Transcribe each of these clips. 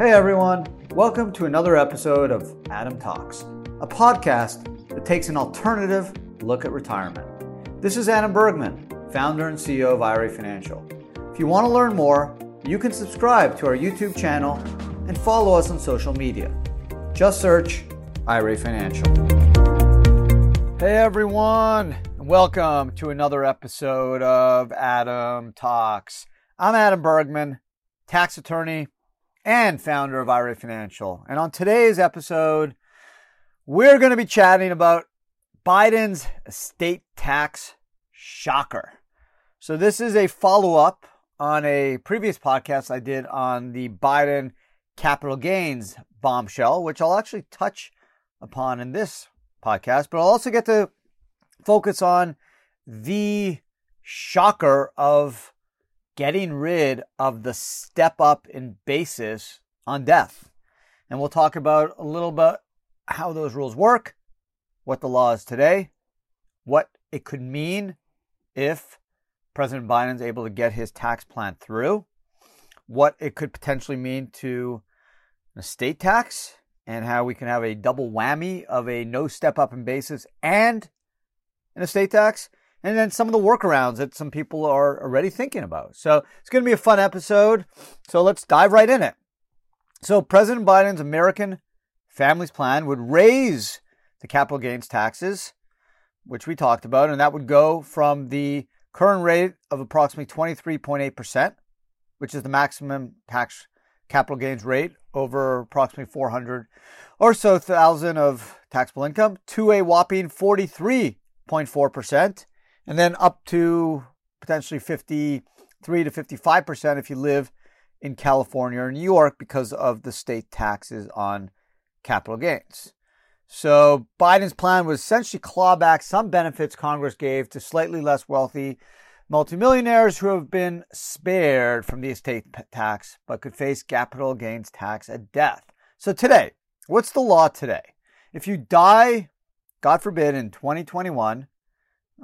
Hey everyone, welcome to another episode of Adam Talks, a podcast that takes an alternative look at retirement. This is Adam Bergman, founder and CEO of IRA Financial. If you want to learn more, you can subscribe to our YouTube channel and follow us on social media. Just search IRA Financial. Hey everyone, welcome to another episode of Adam Talks. I'm Adam Bergman, tax attorney and founder of IRA Financial. And on today's episode, we're going to be chatting about Biden's estate tax shocker. So, this is a follow up on a previous podcast I did on the Biden capital gains bombshell, which I'll actually touch upon in this podcast, but I'll also get to focus on the shocker of getting rid of the step up in basis on death. And we'll talk about a little bit how those rules work, what the law is today, what it could mean if President Biden's able to get his tax plan through, what it could potentially mean to an estate tax, and how we can have a double whammy of a no step up in basis and an estate tax, and then some of the workarounds that some people are already thinking about. So it's going to be a fun episode. So let's dive right in it. So President Biden's American Families Plan would raise the capital gains taxes, which we talked about, and that would go from the current rate of approximately 23.8%, which is the maximum tax capital gains rate over approximately 400 or so thousand of taxable income, to a whopping 43.4%, and then up to potentially 53 to 55% if you live in California or New York because of the state taxes on capital gains. So Biden's plan was essentially claw back some benefits Congress gave to slightly less wealthy multimillionaires who have been spared from the estate tax but could face capital gains tax at death. So today, what's the law today? If you die, God forbid, in 2021,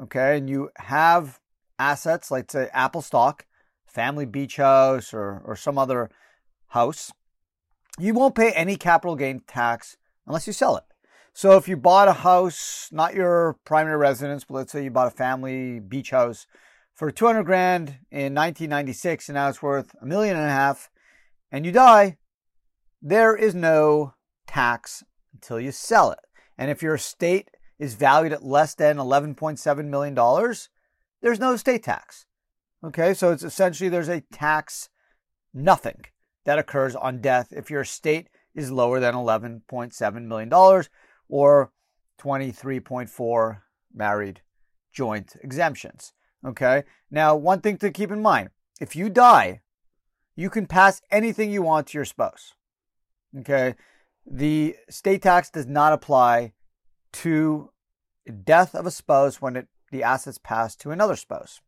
okay, and you have assets like say Apple stock, family beach house, or or some other house, you won't pay any capital gain tax unless you sell it. So if you bought a house, not your primary residence, but let's say you bought a family beach house for 200 grand in 1996 and now it's worth a million and a half and you die, there is no tax until you sell it. And if your estate is valued at less than $11.7 million, there's no estate tax. Okay, so it's essentially there's a tax nothing that occurs on death if your estate is lower than $11.7 million or 23.4 married joint exemptions. Okay. Now, one thing to keep in mind if you die, you can pass anything you want to your spouse. Okay. The state tax does not apply to death of a spouse when it, the assets pass to another spouse.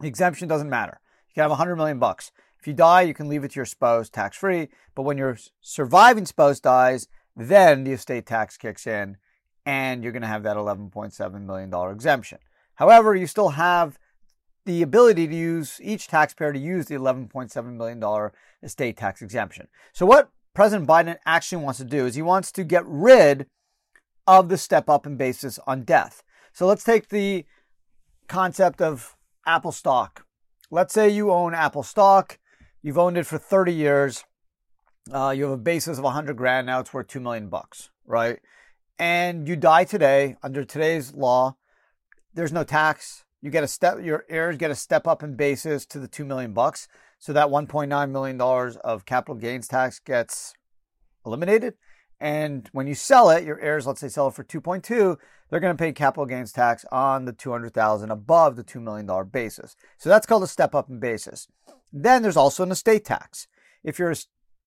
The exemption doesn't matter. You can have 100 million bucks. If you die, you can leave it to your spouse tax free. But when your surviving spouse dies, then the estate tax kicks in and you're going to have that $11.7 million exemption. However, you still have the ability to use each taxpayer to use the $11.7 million estate tax exemption. So, what President Biden actually wants to do is he wants to get rid of the step up in basis on death. So, let's take the concept of Apple stock. Let's say you own Apple stock, you've owned it for 30 years, uh, you have a basis of 100 grand, now it's worth 2 million bucks, right? And you die today under today's law, there's no tax you get a step, your heirs get a step up in basis to the two million bucks. So that 1.9 million dollars of capital gains tax gets eliminated. And when you sell it, your heirs, let's say, sell it for 2.2, they're going to pay capital gains tax on the 200,000 above the $2 million basis. So that's called a step up in basis. Then there's also an estate tax. If your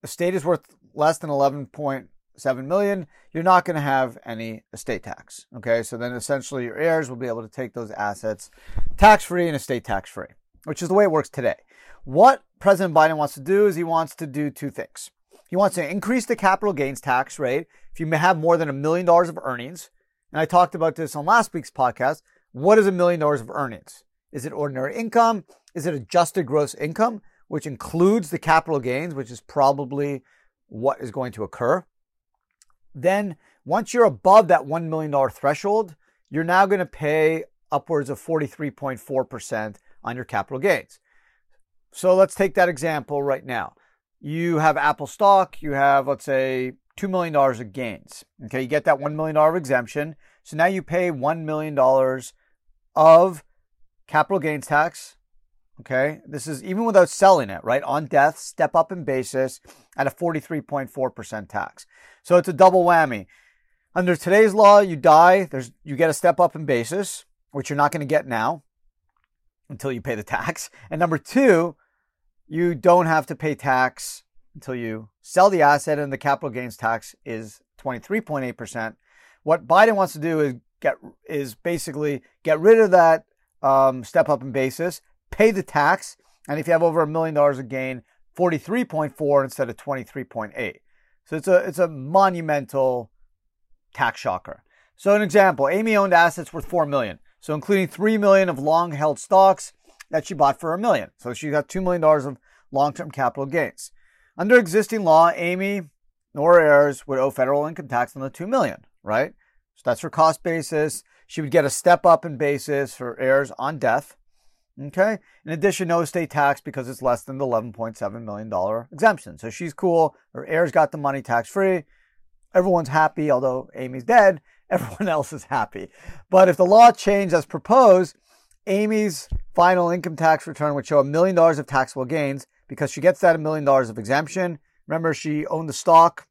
estate is worth less than 11.7 million, you're not going to have any estate tax. Okay, so then essentially your heirs will be able to take those assets tax free and estate tax free, which is the way it works today. What President Biden wants to do is he wants to do two things. He wants to increase the capital gains tax rate if you have more than a million dollars of earnings. And I talked about this on last week's podcast. What is a million dollars of earnings? Is it ordinary income? Is it adjusted gross income, which includes the capital gains, which is probably what is going to occur. Then, once you're above that $1 million threshold, you're now going to pay upwards of 43.4% on your capital gains. So let's take that example right now. You have Apple stock, you have, let's say, $2 million of gains. Okay, you get that $1 million exemption. So now you pay $1 million of capital gains tax. Okay, this is even without selling it, right? On death, step up in basis at a 43.4% tax. So it's a double whammy. Under today's law, you die, there's you get a step up in basis, which you're not going to get now until you pay the tax. And number two, you don't have to pay tax until you sell the asset, and the capital gains tax is 23.8%. What Biden wants to do is get is basically get rid of that um, step up in basis, pay the tax, and if you have over a million dollars of gain, 43.4 instead of 23.8. So it's a it's a monumental tax shocker. So an example, Amy owned assets worth 4 million. So including 3 million of long held stocks that she bought for a million. So she got 2 million dollars of long-term capital gains. Under existing law, Amy nor heirs would owe federal income tax on the 2 million, right? So that's her cost basis. She would get a step up in basis for heirs on death. Okay. In addition, no estate tax because it's less than the $11.7 million exemption. So she's cool. Her heirs got the money tax free. Everyone's happy, although Amy's dead. Everyone else is happy. But if the law changed as proposed, Amy's final income tax return would show a million dollars of taxable gains because she gets that a million dollars of exemption. Remember, she owned the stock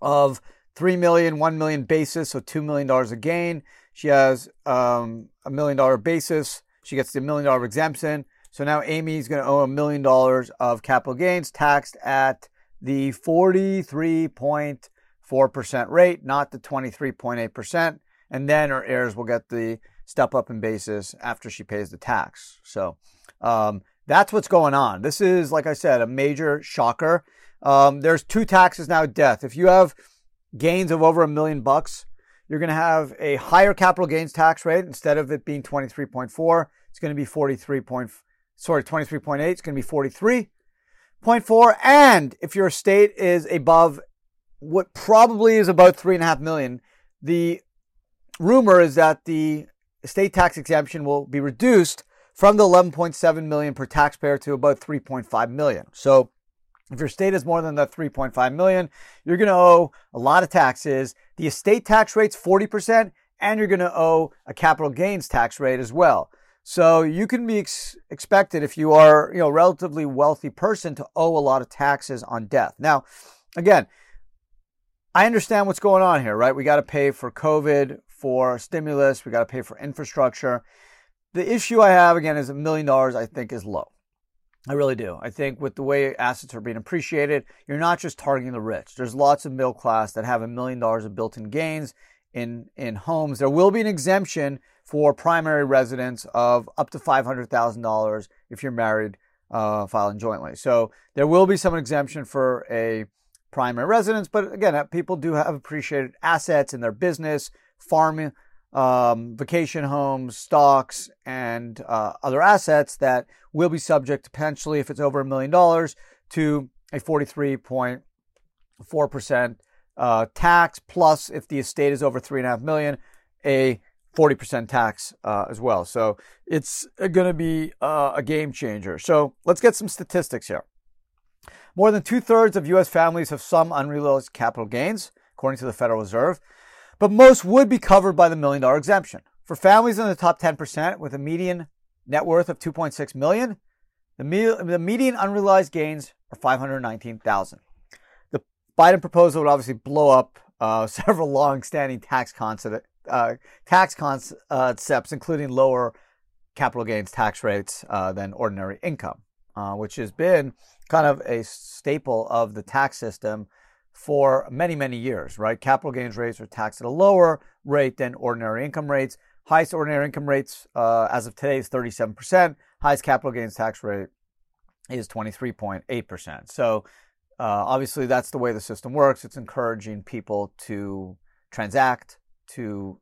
of three million, one million basis, so two million dollars a gain. She has um, a million dollar basis. She gets the million dollar exemption. So now Amy's going to owe a million dollars of capital gains taxed at the 43.4% rate, not the 23.8%. And then her heirs will get the step up in basis after she pays the tax. So um, that's what's going on. This is, like I said, a major shocker. Um, there's two taxes now death. If you have gains of over a million bucks, you're going to have a higher capital gains tax rate instead of it being 23.4. It's going to be 43. Point, sorry, 23.8. It's going to be 43.4. And if your estate is above what probably is about three and a half million, the rumor is that the estate tax exemption will be reduced from the 11.7 million per taxpayer to about 3.5 million. So if your state is more than that 3.5 million, you're going to owe a lot of taxes. The estate tax rate's 40% and you're going to owe a capital gains tax rate as well. So you can be ex- expected if you are, you know, relatively wealthy person to owe a lot of taxes on death. Now, again, I understand what's going on here, right? We got to pay for COVID, for stimulus, we got to pay for infrastructure. The issue I have again is a million dollars I think is low. I really do. I think with the way assets are being appreciated, you're not just targeting the rich. There's lots of middle class that have a million dollars of built-in gains in in homes. There will be an exemption for primary residents of up to five hundred thousand dollars if you're married, uh, filing jointly. So there will be some exemption for a primary residence, but again, people do have appreciated assets in their business, farming, um, vacation homes, stocks, and uh, other assets that will be subject potentially, if it's over a million dollars, to a 43.4% uh, tax, plus if the estate is over three and a half million, a 40% tax uh, as well. So it's going to be uh, a game changer. So let's get some statistics here. More than two thirds of U.S. families have some unrealized capital gains, according to the Federal Reserve but most would be covered by the million dollar exemption. For families in the top 10% with a median net worth of 2.6 million, the, me- the median unrealized gains are 519,000. The Biden proposal would obviously blow up uh, several long-standing tax concept, uh, tax concepts, including lower capital gains tax rates uh, than ordinary income, uh, which has been kind of a staple of the tax system for many, many years, right? Capital gains rates are taxed at a lower rate than ordinary income rates. Highest ordinary income rates uh, as of today is 37%. Highest capital gains tax rate is 23.8%. So uh, obviously, that's the way the system works. It's encouraging people to transact, to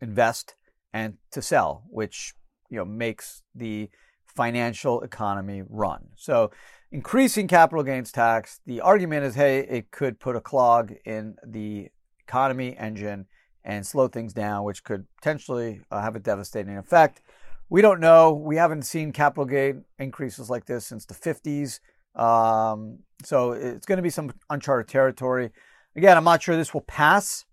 invest, and to sell, which you know makes the financial economy run. So, increasing capital gains tax, the argument is hey, it could put a clog in the economy engine and slow things down, which could potentially uh, have a devastating effect. We don't know. We haven't seen capital gain increases like this since the 50s. Um, so it's going to be some uncharted territory. Again, I'm not sure this will pass.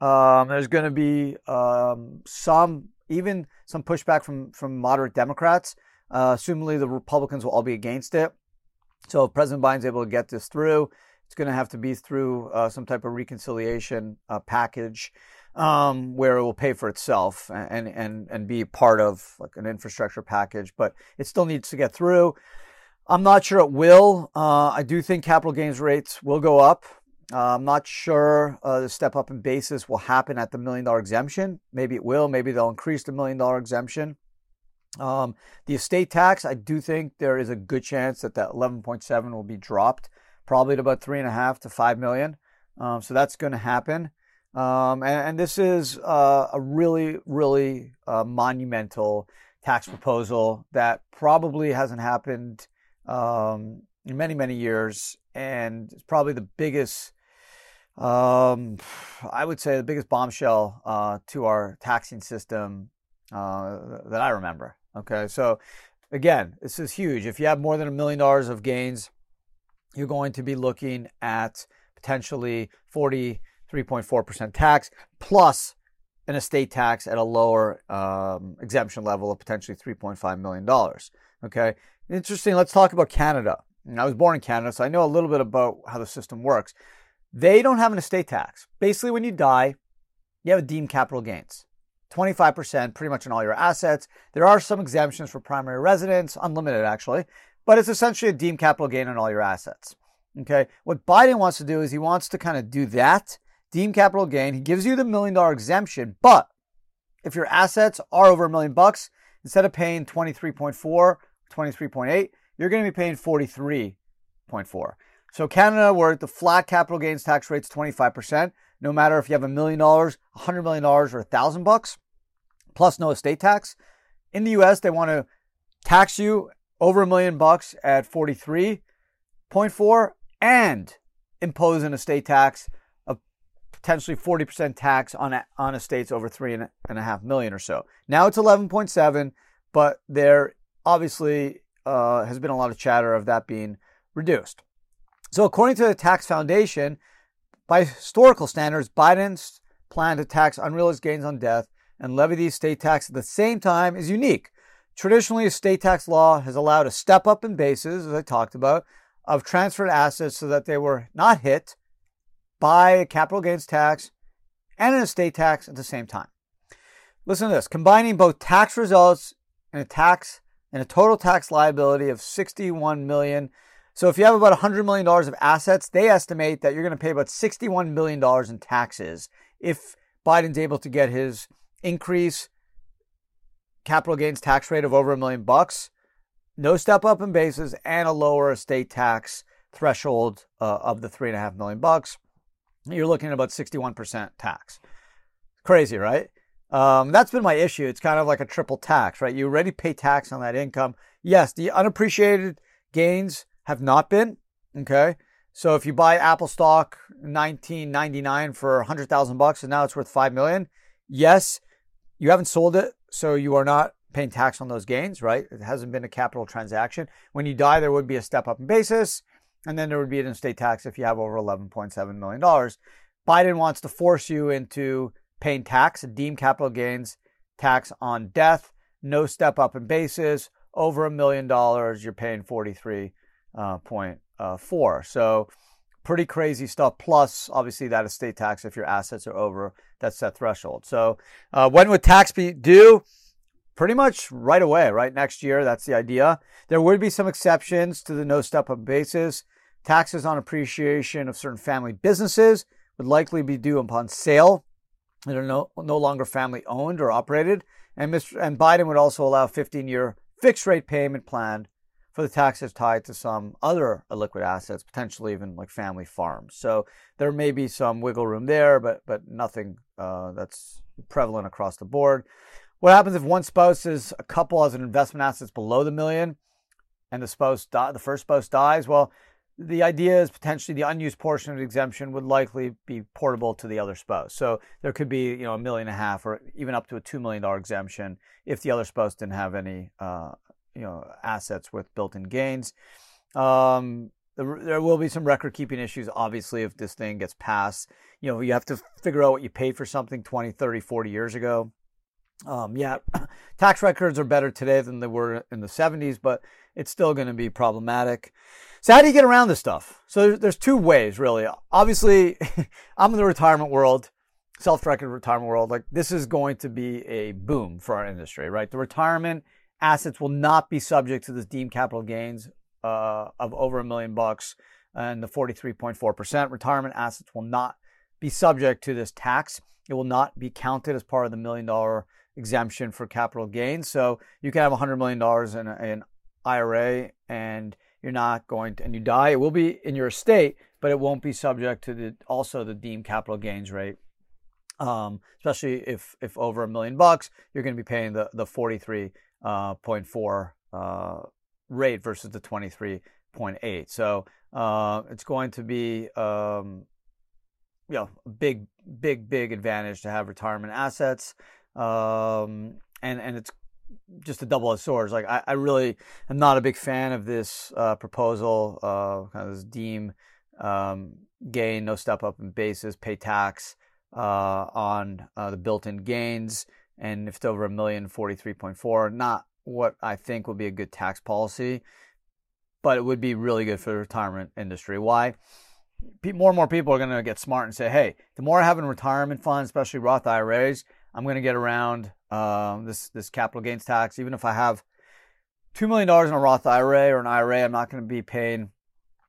Um, there's going to be um, some, even some pushback from from moderate Democrats. Uh, the Republicans will all be against it. So if President Biden's able to get this through, it's going to have to be through uh, some type of reconciliation uh, package um, where it will pay for itself and and and be part of like an infrastructure package. But it still needs to get through. I'm not sure it will. Uh, I do think capital gains rates will go up. Uh, I'm not sure uh, the step up in basis will happen at the million dollar exemption. Maybe it will. Maybe they'll increase the million dollar exemption. Um, the estate tax, I do think there is a good chance that that 11.7 will be dropped, probably to about three and a half to five million. Um, so that's going to happen. Um, and, and, this is uh, a really, really uh, monumental tax proposal that probably hasn't happened um, in many, many years, and it's probably the biggest. Um, I would say the biggest bombshell uh, to our taxing system uh, that I remember. Okay, so again, this is huge. If you have more than a million dollars of gains, you're going to be looking at potentially 43.4% tax plus an estate tax at a lower um, exemption level of potentially $3.5 million. Okay, interesting. Let's talk about Canada. I was born in Canada, so I know a little bit about how the system works. They don't have an estate tax. Basically, when you die, you have a deemed capital gains. 25% pretty much on all your assets. There are some exemptions for primary residence, unlimited actually, but it's essentially a deemed capital gain on all your assets. Okay. What Biden wants to do is he wants to kind of do that, deemed capital gain. He gives you the million dollar exemption, but if your assets are over a million bucks, instead of paying 23.4, 23.8, you're going to be paying 43.4. So Canada, where the flat capital gains tax rate's 25%, no matter if you have a million dollars, a hundred million dollars, or a thousand bucks, plus no estate tax. In the US, they want to tax you over a million bucks at 43.4 and impose an estate tax of potentially 40% tax on, on estates over three and a half million or so. Now it's 11.7, but there obviously uh, has been a lot of chatter of that being reduced. So according to the Tax Foundation, by historical standards, Biden's plan to tax unrealized gains on death and levy the estate tax at the same time is unique. Traditionally, estate tax law has allowed a step up in bases, as I talked about, of transferred assets so that they were not hit by a capital gains tax and an estate tax at the same time. Listen to this combining both tax results and a tax and a total tax liability of 61 million. So if you have about 100 million dollars of assets, they estimate that you're going to pay about 61 million dollars in taxes if Biden's able to get his increase capital gains tax rate of over a million bucks, no step up in bases, and a lower estate tax threshold uh, of the three and a half million bucks, you're looking at about 61% tax. Crazy, right? Um, that's been my issue. It's kind of like a triple tax, right? You already pay tax on that income. Yes, the unappreciated gains have not been. Okay. So if you buy Apple stock 1999 for 100,000 bucks and now it's worth 5 million, yes, you haven't sold it, so you are not paying tax on those gains, right? It hasn't been a capital transaction. When you die, there would be a step up in basis, and then there would be an estate tax if you have over $11.7 million. Biden wants to force you into paying tax, deem capital gains tax on death, no step up in basis, over a million dollars, you're paying 43.4. Uh, so pretty crazy stuff. Plus, obviously, that estate tax if your assets are over that set threshold. So, uh, when would tax be due? Pretty much right away, right next year. That's the idea. There would be some exceptions to the no step up basis. Taxes on appreciation of certain family businesses would likely be due upon sale that are no, no longer family owned or operated. And, Mr., and Biden would also allow 15 year fixed rate payment plan for the taxes tied to some other liquid assets, potentially even like family farms. So there may be some wiggle room there, but but nothing uh, that's prevalent across the board. What happens if one spouse is a couple has an investment assets below the million and the spouse the first spouse dies? Well, the idea is potentially the unused portion of the exemption would likely be portable to the other spouse. So there could be, you know, a million and a half or even up to a two million dollar exemption if the other spouse didn't have any, uh, you know, assets with built-in gains. Um, there will be some record keeping issues, obviously, if this thing gets passed. You know, you have to figure out what you paid for something 20, 30, 40 years ago. Um, yeah, tax records are better today than they were in the 70s, but it's still going to be problematic. So, how do you get around this stuff? So, there's two ways, really. Obviously, I'm in the retirement world, self directed retirement world. Like, this is going to be a boom for our industry, right? The retirement assets will not be subject to this deemed capital gains uh, of over a million bucks and the 43.4%. Retirement assets will not be subject to this tax. It will not be counted as part of the million dollar exemption for capital gains. So you can have $100 million in an IRA and you're not going to, and you die, it will be in your estate, but it won't be subject to the also the deemed capital gains rate. Um, especially if if over a million bucks, you're going to be paying the the 43.4 uh, uh, rate versus the 23.8. So uh, it's going to be um, you know a big big big advantage to have retirement assets um, and and it's just a double edged sword. Like I, I really am not a big fan of this uh, proposal, uh, kind of this deem um, gain, no step up in basis, pay tax on uh, the built-in gains, and if it's over a million, forty three point four, not what I think would be a good tax policy, but it would be really good for the retirement industry. Why? More and more people are going to get smart and say, hey, the more I have in retirement funds, especially Roth IRAs, I'm going to get around um, this this capital gains tax. Even if I have two million dollars in a Roth IRA or an IRA, I'm not going to be paying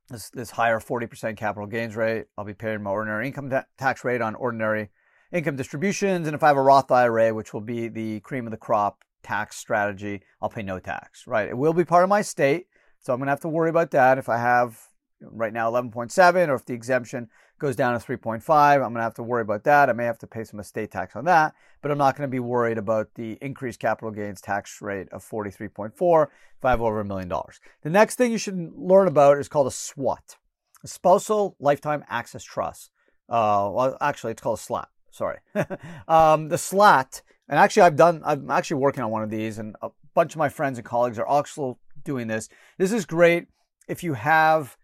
this this higher 40% capital gains rate. I'll be paying my ordinary income ta- tax rate on ordinary income distributions. And if I have a Roth IRA, which will be the cream of the crop tax strategy, I'll pay no tax. Right? It will be part of my state, so I'm going to have to worry about that if I have right now 11.7 or if the exemption goes down to 3.5. I'm going to have to worry about that. I may have to pay some estate tax on that, but I'm not going to be worried about the increased capital gains tax rate of 43.4 if I have over a million dollars. The next thing you should learn about is called a SWAT, a spousal lifetime access trust. Uh, well, actually, it's called a SLAT. Sorry. um, the SLAT, and actually, I've done, I'm actually working on one of these, and a bunch of my friends and colleagues are also doing this. This is great if you have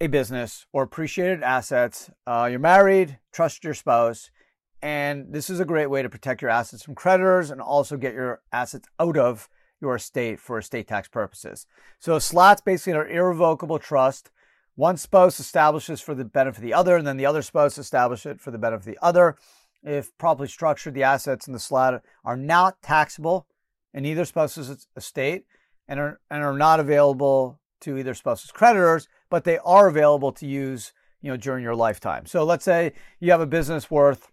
a business or appreciated assets. Uh, you're married, trust your spouse, and this is a great way to protect your assets from creditors and also get your assets out of your estate for estate tax purposes. So SLATs basically are irrevocable trust. One spouse establishes for the benefit of the other, and then the other spouse establishes it for the benefit of the other. If properly structured, the assets in the SLAT are not taxable in either spouse's estate and are, and are not available to either spouse's creditors but they are available to use, you know, during your lifetime. So let's say you have a business worth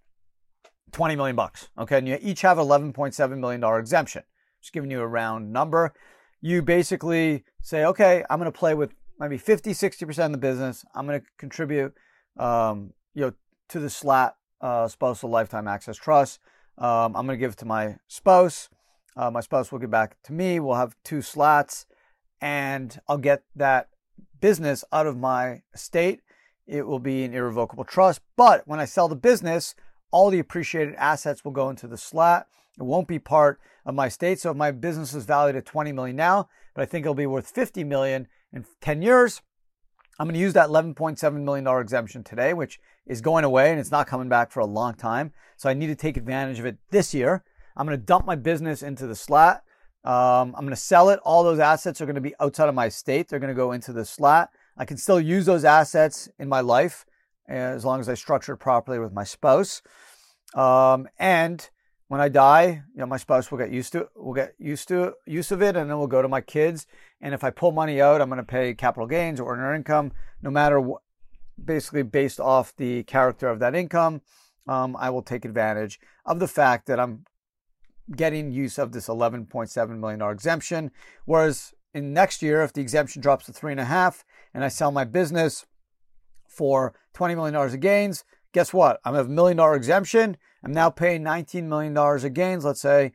20 million bucks, okay, and you each have 11.7 million dollar exemption. Just giving you a round number. You basically say, okay, I'm going to play with maybe 50, 60% of the business. I'm going to contribute, um, you know, to the SLAT uh, spousal lifetime access trust. Um, I'm going to give it to my spouse. Uh, my spouse will give back to me. We'll have two SLATs, and I'll get that business out of my estate. It will be an irrevocable trust. But when I sell the business, all the appreciated assets will go into the SLAT. It won't be part of my estate. So if my business is valued at 20 million now, but I think it'll be worth 50 million in 10 years, I'm going to use that 11.7 million dollar exemption today, which is going away and it's not coming back for a long time. So I need to take advantage of it this year. I'm going to dump my business into the SLAT. Um, I'm going to sell it. All those assets are going to be outside of my state. They're going to go into the SLAT. I can still use those assets in my life eh, as long as I structure it properly with my spouse. Um, and when I die, you know, my spouse will get used to will get used to use of it, and then we'll go to my kids. And if I pull money out, I'm going to pay capital gains or earn income, no matter what, basically based off the character of that income. Um, I will take advantage of the fact that I'm getting use of this $11.7 million exemption. Whereas in next year, if the exemption drops to three and a half and I sell my business for $20 million of gains, guess what? I'm a million dollar exemption. I'm now paying $19 million of gains. Let's say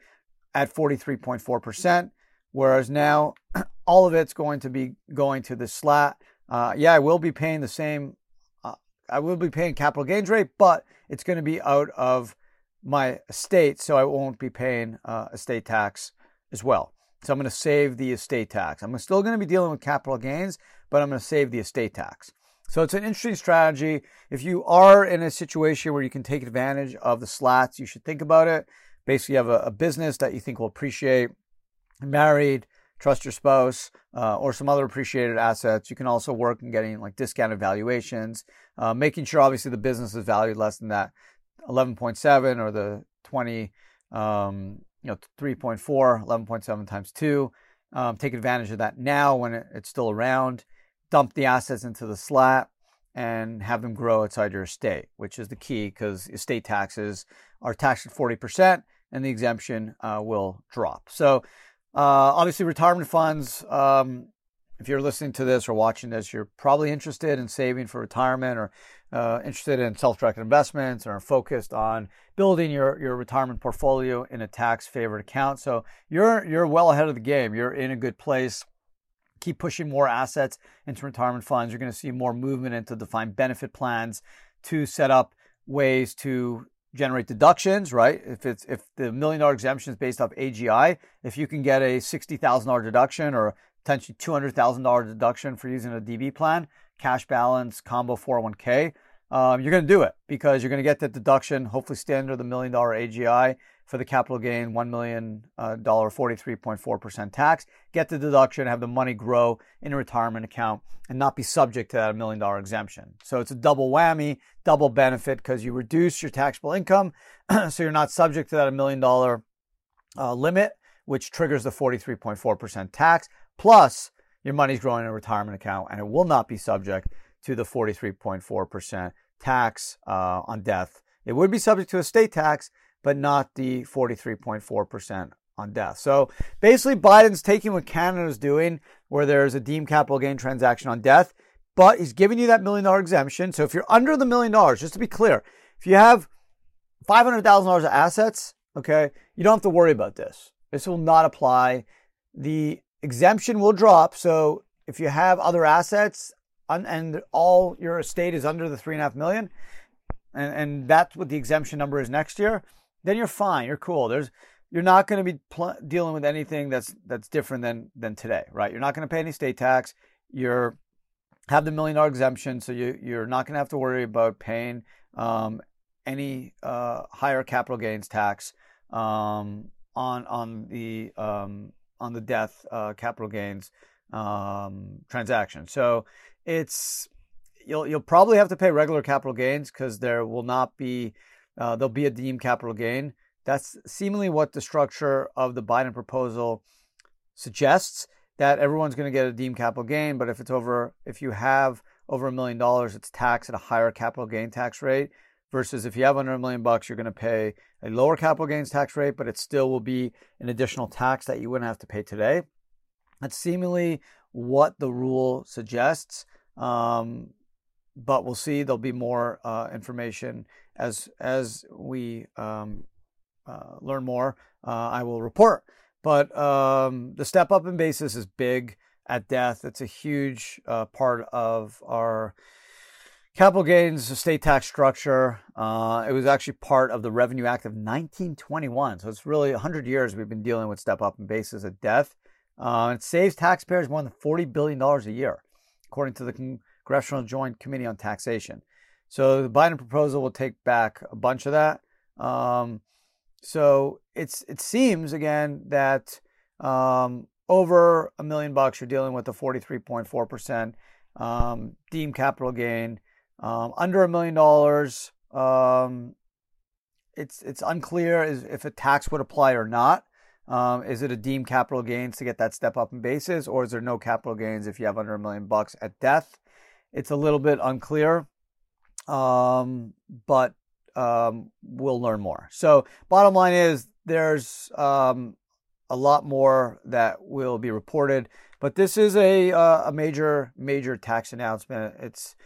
at 43.4%, whereas now all of it's going to be going to the slat. Uh, yeah, I will be paying the same, uh, I will be paying capital gains rate, but it's going to be out of my estate, so I won't be paying uh, estate tax as well. So I'm going to save the estate tax. I'm still going to be dealing with capital gains, but I'm going to save the estate tax. So it's an interesting strategy. If you are in a situation where you can take advantage of the slats, you should think about it. Basically, you have a, a business that you think will appreciate, married, trust your spouse, uh, or some other appreciated assets. You can also work in getting like discounted valuations, uh, making sure obviously the business is valued less than that 11.7 or the 20, um, you know, 3.4, 11.7 times two. Um, take advantage of that now when it, it's still around. Dump the assets into the slat and have them grow outside your estate, which is the key because estate taxes are taxed at 40% and the exemption uh, will drop. So, uh, obviously, retirement funds, um, if you're listening to this or watching this, you're probably interested in saving for retirement or uh, interested in self-directed investments or focused on building your, your retirement portfolio in a tax-favored account. So you're you're well ahead of the game. You're in a good place. Keep pushing more assets into retirement funds. You're going to see more movement into defined benefit plans to set up ways to generate deductions, right? If it's if the million dollar exemption is based off AGI, if you can get a sixty thousand dollar deduction or potentially two hundred thousand dollar deduction for using a DB plan, cash balance, combo 401k, um, you're going to do it because you're going to get that deduction, hopefully stay under the million dollar AGI for the capital gain, $1 million, uh, 43.4% tax. Get the deduction, have the money grow in a retirement account and not be subject to that million dollar exemption. So it's a double whammy, double benefit because you reduce your taxable income. so you're not subject to that million dollar uh, limit, which triggers the 43.4% tax. Plus, your money's growing in a retirement account and it will not be subject to the 43.4% tax uh, on death. It would be subject to a state tax, but not the 43.4% on death. So basically, Biden's taking what Canada's doing, where there's a deemed capital gain transaction on death, but he's giving you that million dollar exemption. So if you're under the million dollars, just to be clear, if you have $500,000 of assets, okay, you don't have to worry about this. This will not apply. The exemption will drop. So if you have other assets and all your estate is under the three and a half million, and, and that's what the exemption number is next year, then you're fine. You're cool. There's you're not going to be pl- dealing with anything that's that's different than than today, right? You're not going to pay any state tax. You're have the million dollar exemption, so you you're not going to have to worry about paying um, any uh, higher capital gains tax um, on on the um, on the death uh, capital gains um, transaction. So it's you'll you'll probably have to pay regular capital gains because there will not be uh, there'll be a deemed capital gain. That's seemingly what the structure of the Biden proposal suggests that everyone's going to get a deemed capital gain, but if it's over if you have over a million dollars, it's taxed at a higher capital gain tax rate versus if you have under a million bucks, you're going to pay a lower capital gains tax rate, but it still will be an additional tax that you wouldn't have to pay today. That's seemingly what the rule suggests. Um, but we'll see. There'll be more uh, information as as we um, uh, learn more. Uh, I will report. But um, the step up in basis is big at death. It's a huge uh, part of our Capital gains estate tax structure. Uh, it was actually part of the Revenue Act of 1921. So it's really 100 years we've been dealing with step up in basis of death. Uh, it saves taxpayers more than $40 billion a year, according to the Congressional Joint Committee on Taxation. So the Biden proposal will take back a bunch of that. Um, so it's it seems again that um, over a million bucks you're dealing with a 43.4 percent um, deemed capital gain. Um, under a million dollars, um, it's it's unclear if a tax would apply or not. Um, is it a deemed capital gains to get that step up in basis, or is there no capital gains if you have under a million bucks at death? It's a little bit unclear, um, but um, we'll learn more. So, bottom line is there's um, a lot more that will be reported, but this is a uh, a major major tax announcement. It's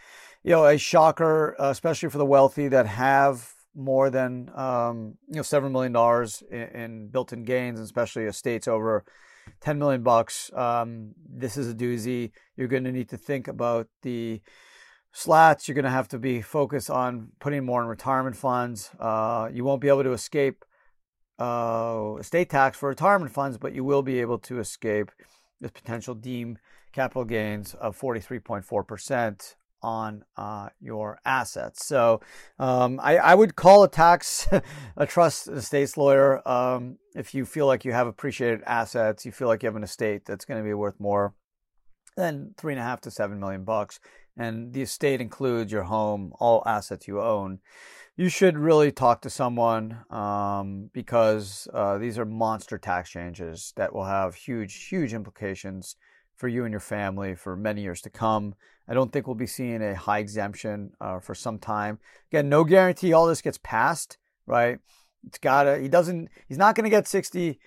you know, a shocker, uh, especially for the wealthy that have more than um, you know seven million dollars in, in, built-in gains, especially estates over 10 million bucks. Um, this is a doozy. You're going to need to think about the slats. You're going to have to be focused on putting more in retirement funds. Uh, you won't be able to escape uh, estate tax for retirement funds, but you will be able to escape this potential deemed capital gains of 43.4% on uh, your assets. So um, I, I, would call a tax a trust estates lawyer um, if you feel like you have appreciated assets, you feel like you have an estate that's going to be worth more than three and a half to seven million bucks, and the estate includes your home, all assets you own. You should really talk to someone um, because uh, these are monster tax changes that will have huge, huge implications for you and your family for many years to come. I don't think we'll be seeing a high exemption uh, for some time. Again, no guarantee all this gets passed, right? It's gotta. He doesn't. He's not going to get 60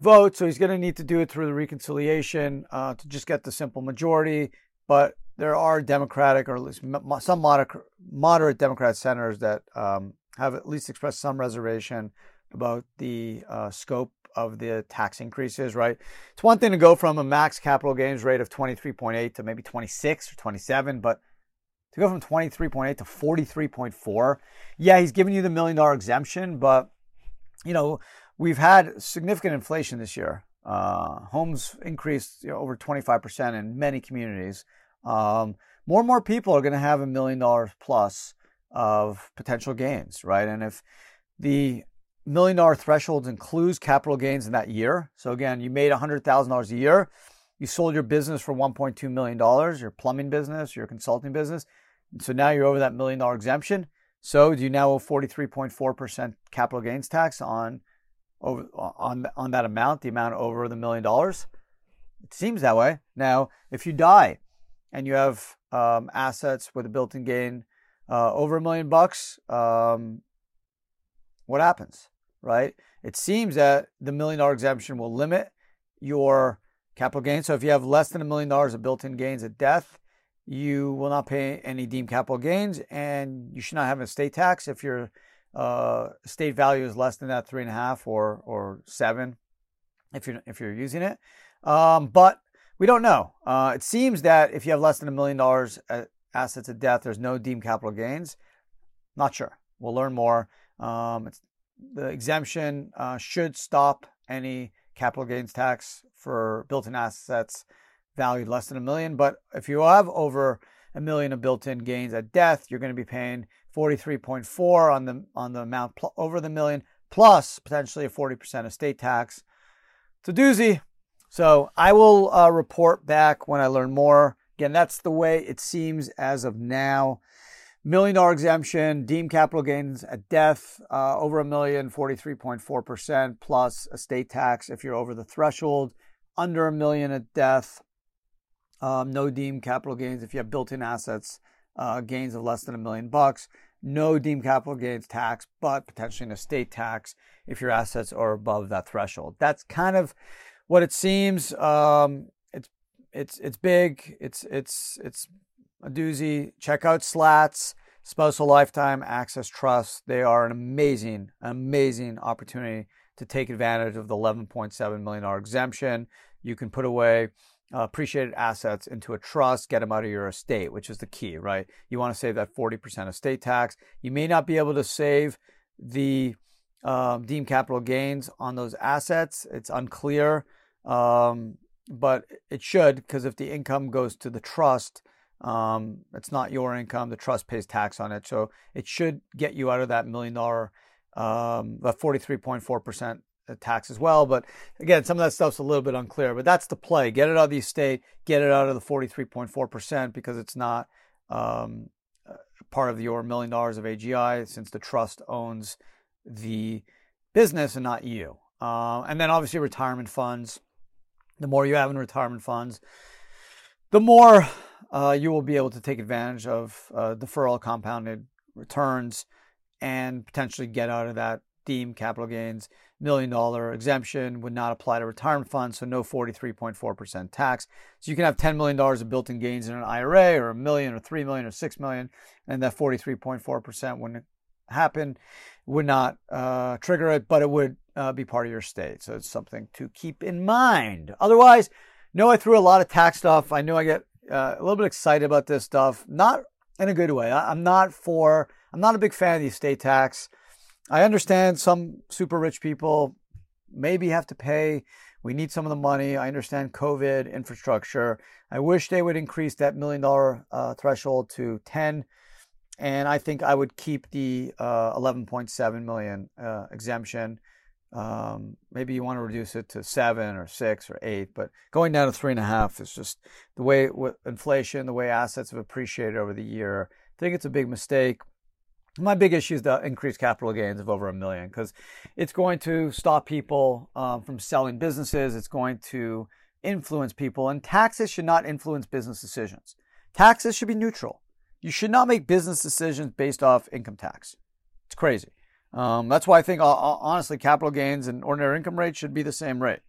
votes, so he's going to need to do it through the reconciliation uh, to just get the simple majority. But there are Democratic, or at least some moderate, moderate Democrat senators that um, have at least expressed some reservation about the uh, scope of the tax increases, right? It's one thing to go from a max capital gains rate of 23.8 to maybe 26 or 27, but to go from 23.8 to 43.4, yeah, he's giving you the million dollar exemption, but you know, we've had significant inflation this year. Uh, homes increased you know, over 25% in many communities. Um, more and more people are going to have a million dollars plus of potential gains, right? And if the million dollar thresholds includes capital gains in that year. So again, you made $100,000 a year. You sold your business for $1.2 million, your plumbing business, your consulting business. So now you're over that million dollar exemption. So do you now owe 43.4% capital gains tax on over on on that amount, the amount over the million dollars? It seems that way. Now, if you die and you have um, assets with a built-in gain uh, over a million bucks, um, what happens? Right? It seems that the million dollar exemption will limit your capital gains. So if you have less than a million dollars of built in gains at death, you will not pay any deemed capital gains and you should not have an estate tax if your uh, value is less than that three and a half or or seven if you're if you're using it. Um, but we don't know. Uh, it seems that if you have less than a million dollars assets at death, there's no deemed capital gains. Not sure. We'll learn more. Um, it's the exemption uh, should stop any capital gains tax for built-in assets valued less than a million. But if you have over a million of built-in gains at death, you're going to be paying 43.4 on the on the amount pl- over the million plus potentially a 40% estate tax. It's a doozy. So I will uh, report back when I learn more. Again, that's the way it seems as of now million dollar exemption, deemed capital gains at death, uh, over a million, 43.4%, plus estate tax if you're over the threshold, under a million at death, um, no deemed capital gains if you have built in assets, uh, gains of less than a million bucks, no deemed capital gains tax, but potentially an estate tax if your assets are above that threshold. That's kind of what it seems. Um, it's it's it's big. It's it's it's a doozy. Check out Slats, Spousal Lifetime Access Trust. They are an amazing, amazing opportunity to take advantage of the $11.7 million exemption. You can put away uh, appreciated assets into a trust, get them out of your estate, which is the key, right? You want to save that 40% estate tax. You may not be able to save the um, deemed capital gains on those assets. It's unclear, um, but it should because if the income goes to the trust, um, it's not your income. The trust pays tax on it. So it should get you out of that million dollar, um, the 43.4% tax as well. But again, some of that stuff's a little bit unclear, but that's the play. Get it out of the estate, get it out of the 43.4% because it's not um, part of your million dollars of AGI since the trust owns the business and not you. Uh, and then obviously retirement funds. The more you have in retirement funds, the more uh, you will be able to take advantage of uh, deferral compounded returns and potentially get out of that deemed capital gains million dollar exemption would not apply to retirement funds, so no 43.4% tax. So you can have $10 million of built in gains in an IRA or a million or 3 million or 6 million, and that 43.4% wouldn't happen, would not uh, trigger it, but it would uh, be part of your state. So it's something to keep in mind. Otherwise, no, I threw a lot of tax stuff. I know I get uh, a little bit excited about this stuff, not in a good way. I, I'm not for. I'm not a big fan of the estate tax. I understand some super rich people maybe have to pay. We need some of the money. I understand COVID, infrastructure. I wish they would increase that million dollar uh, threshold to 10. And I think I would keep the uh, 11.7 million uh, exemption. Um, maybe you want to reduce it to seven or six or eight, but going down to three and a half is just the way with inflation, the way assets have appreciated over the year. I think it's a big mistake. My big issue is the increased capital gains of over a million because it's going to stop people um, from selling businesses. It's going to influence people, and taxes should not influence business decisions. Taxes should be neutral. You should not make business decisions based off income tax. It's crazy. Um, that's why I think, uh, uh, honestly, capital gains and ordinary income rate should be the same rate.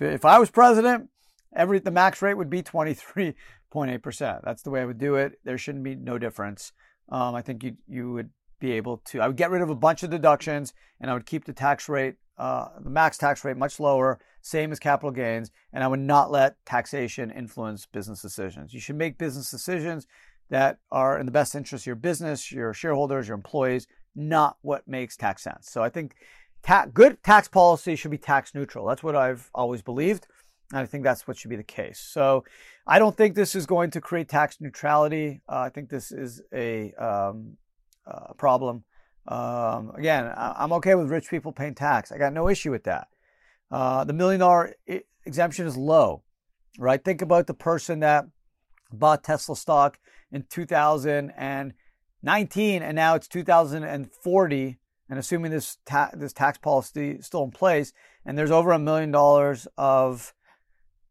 If, if I was president, every the max rate would be 23.8%. That's the way I would do it. There shouldn't be no difference. Um, I think you you would be able to. I would get rid of a bunch of deductions, and I would keep the tax rate, uh, the max tax rate, much lower, same as capital gains, and I would not let taxation influence business decisions. You should make business decisions that are in the best interest of your business, your shareholders, your employees, not what makes tax sense. So I think ta- good tax policy should be tax neutral. That's what I've always believed. And I think that's what should be the case. So I don't think this is going to create tax neutrality. Uh, I think this is a um, uh, problem. Um, again, I- am okay with rich people paying tax. I got no issue with that. Uh, the million dollar exemption is low, right? Think about the person that bought Tesla stock in 2000 and now it's 2040 and assuming this ta- this tax policy is still in place and there's over a million dollars of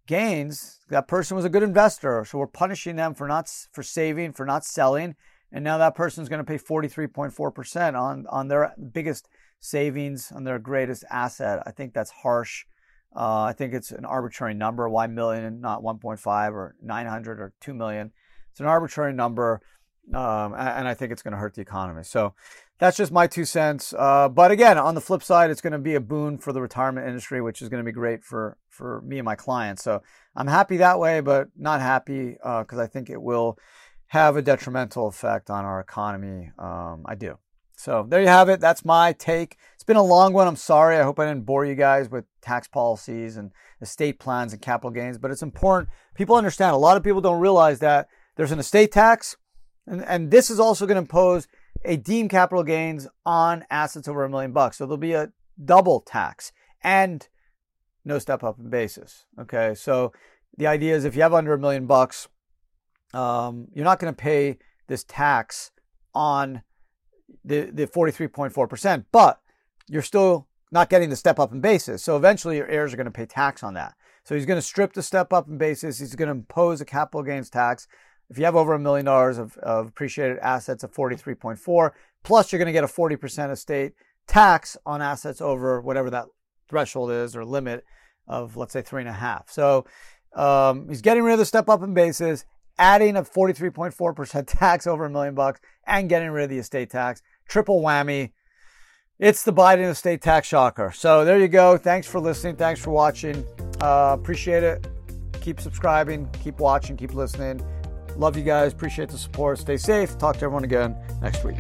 gains that person was a good investor so we're punishing them for not for saving for not selling and now that person is going to pay 43.4% on on their biggest savings on their greatest asset i think that's harsh uh, I think it's an arbitrary number. Why million and not 1.5 or 900 or 2 million? It's an arbitrary number, um, and I think it's going to hurt the economy. So that's just my two cents. Uh, but again, on the flip side, it's going to be a boon for the retirement industry, which is going to be great for for me and my clients. So I'm happy that way, but not happy because uh, I think it will have a detrimental effect on our economy. Um, I do. So there you have it. That's my take. It's been a long one. I'm sorry. I hope I didn't bore you guys with tax policies and estate plans and capital gains, but it's important. People understand. A lot of people don't realize that there's an estate tax, and, and this is also going to impose a deemed capital gains on assets over a million bucks. So there'll be a double tax and no step up in basis. Okay. So the idea is if you have under a million bucks, um, you're not going to pay this tax on the, the 43.4%, but you're still not getting the step up in basis. So eventually your heirs are going to pay tax on that. So he's going to strip the step up in basis. He's going to impose a capital gains tax. If you have over a million dollars of, of appreciated assets of 43.4, plus you're going to get a 40% estate tax on assets over whatever that threshold is or limit of, let's say, three and a half. So um, he's getting rid of the step up in basis adding a 43.4% tax over a million bucks and getting rid of the estate tax. Triple whammy. It's the Biden estate tax shocker. So there you go. Thanks for listening. Thanks for watching. Uh, appreciate it. Keep subscribing, keep watching, keep listening. Love you guys. Appreciate the support. Stay safe. Talk to everyone again next week.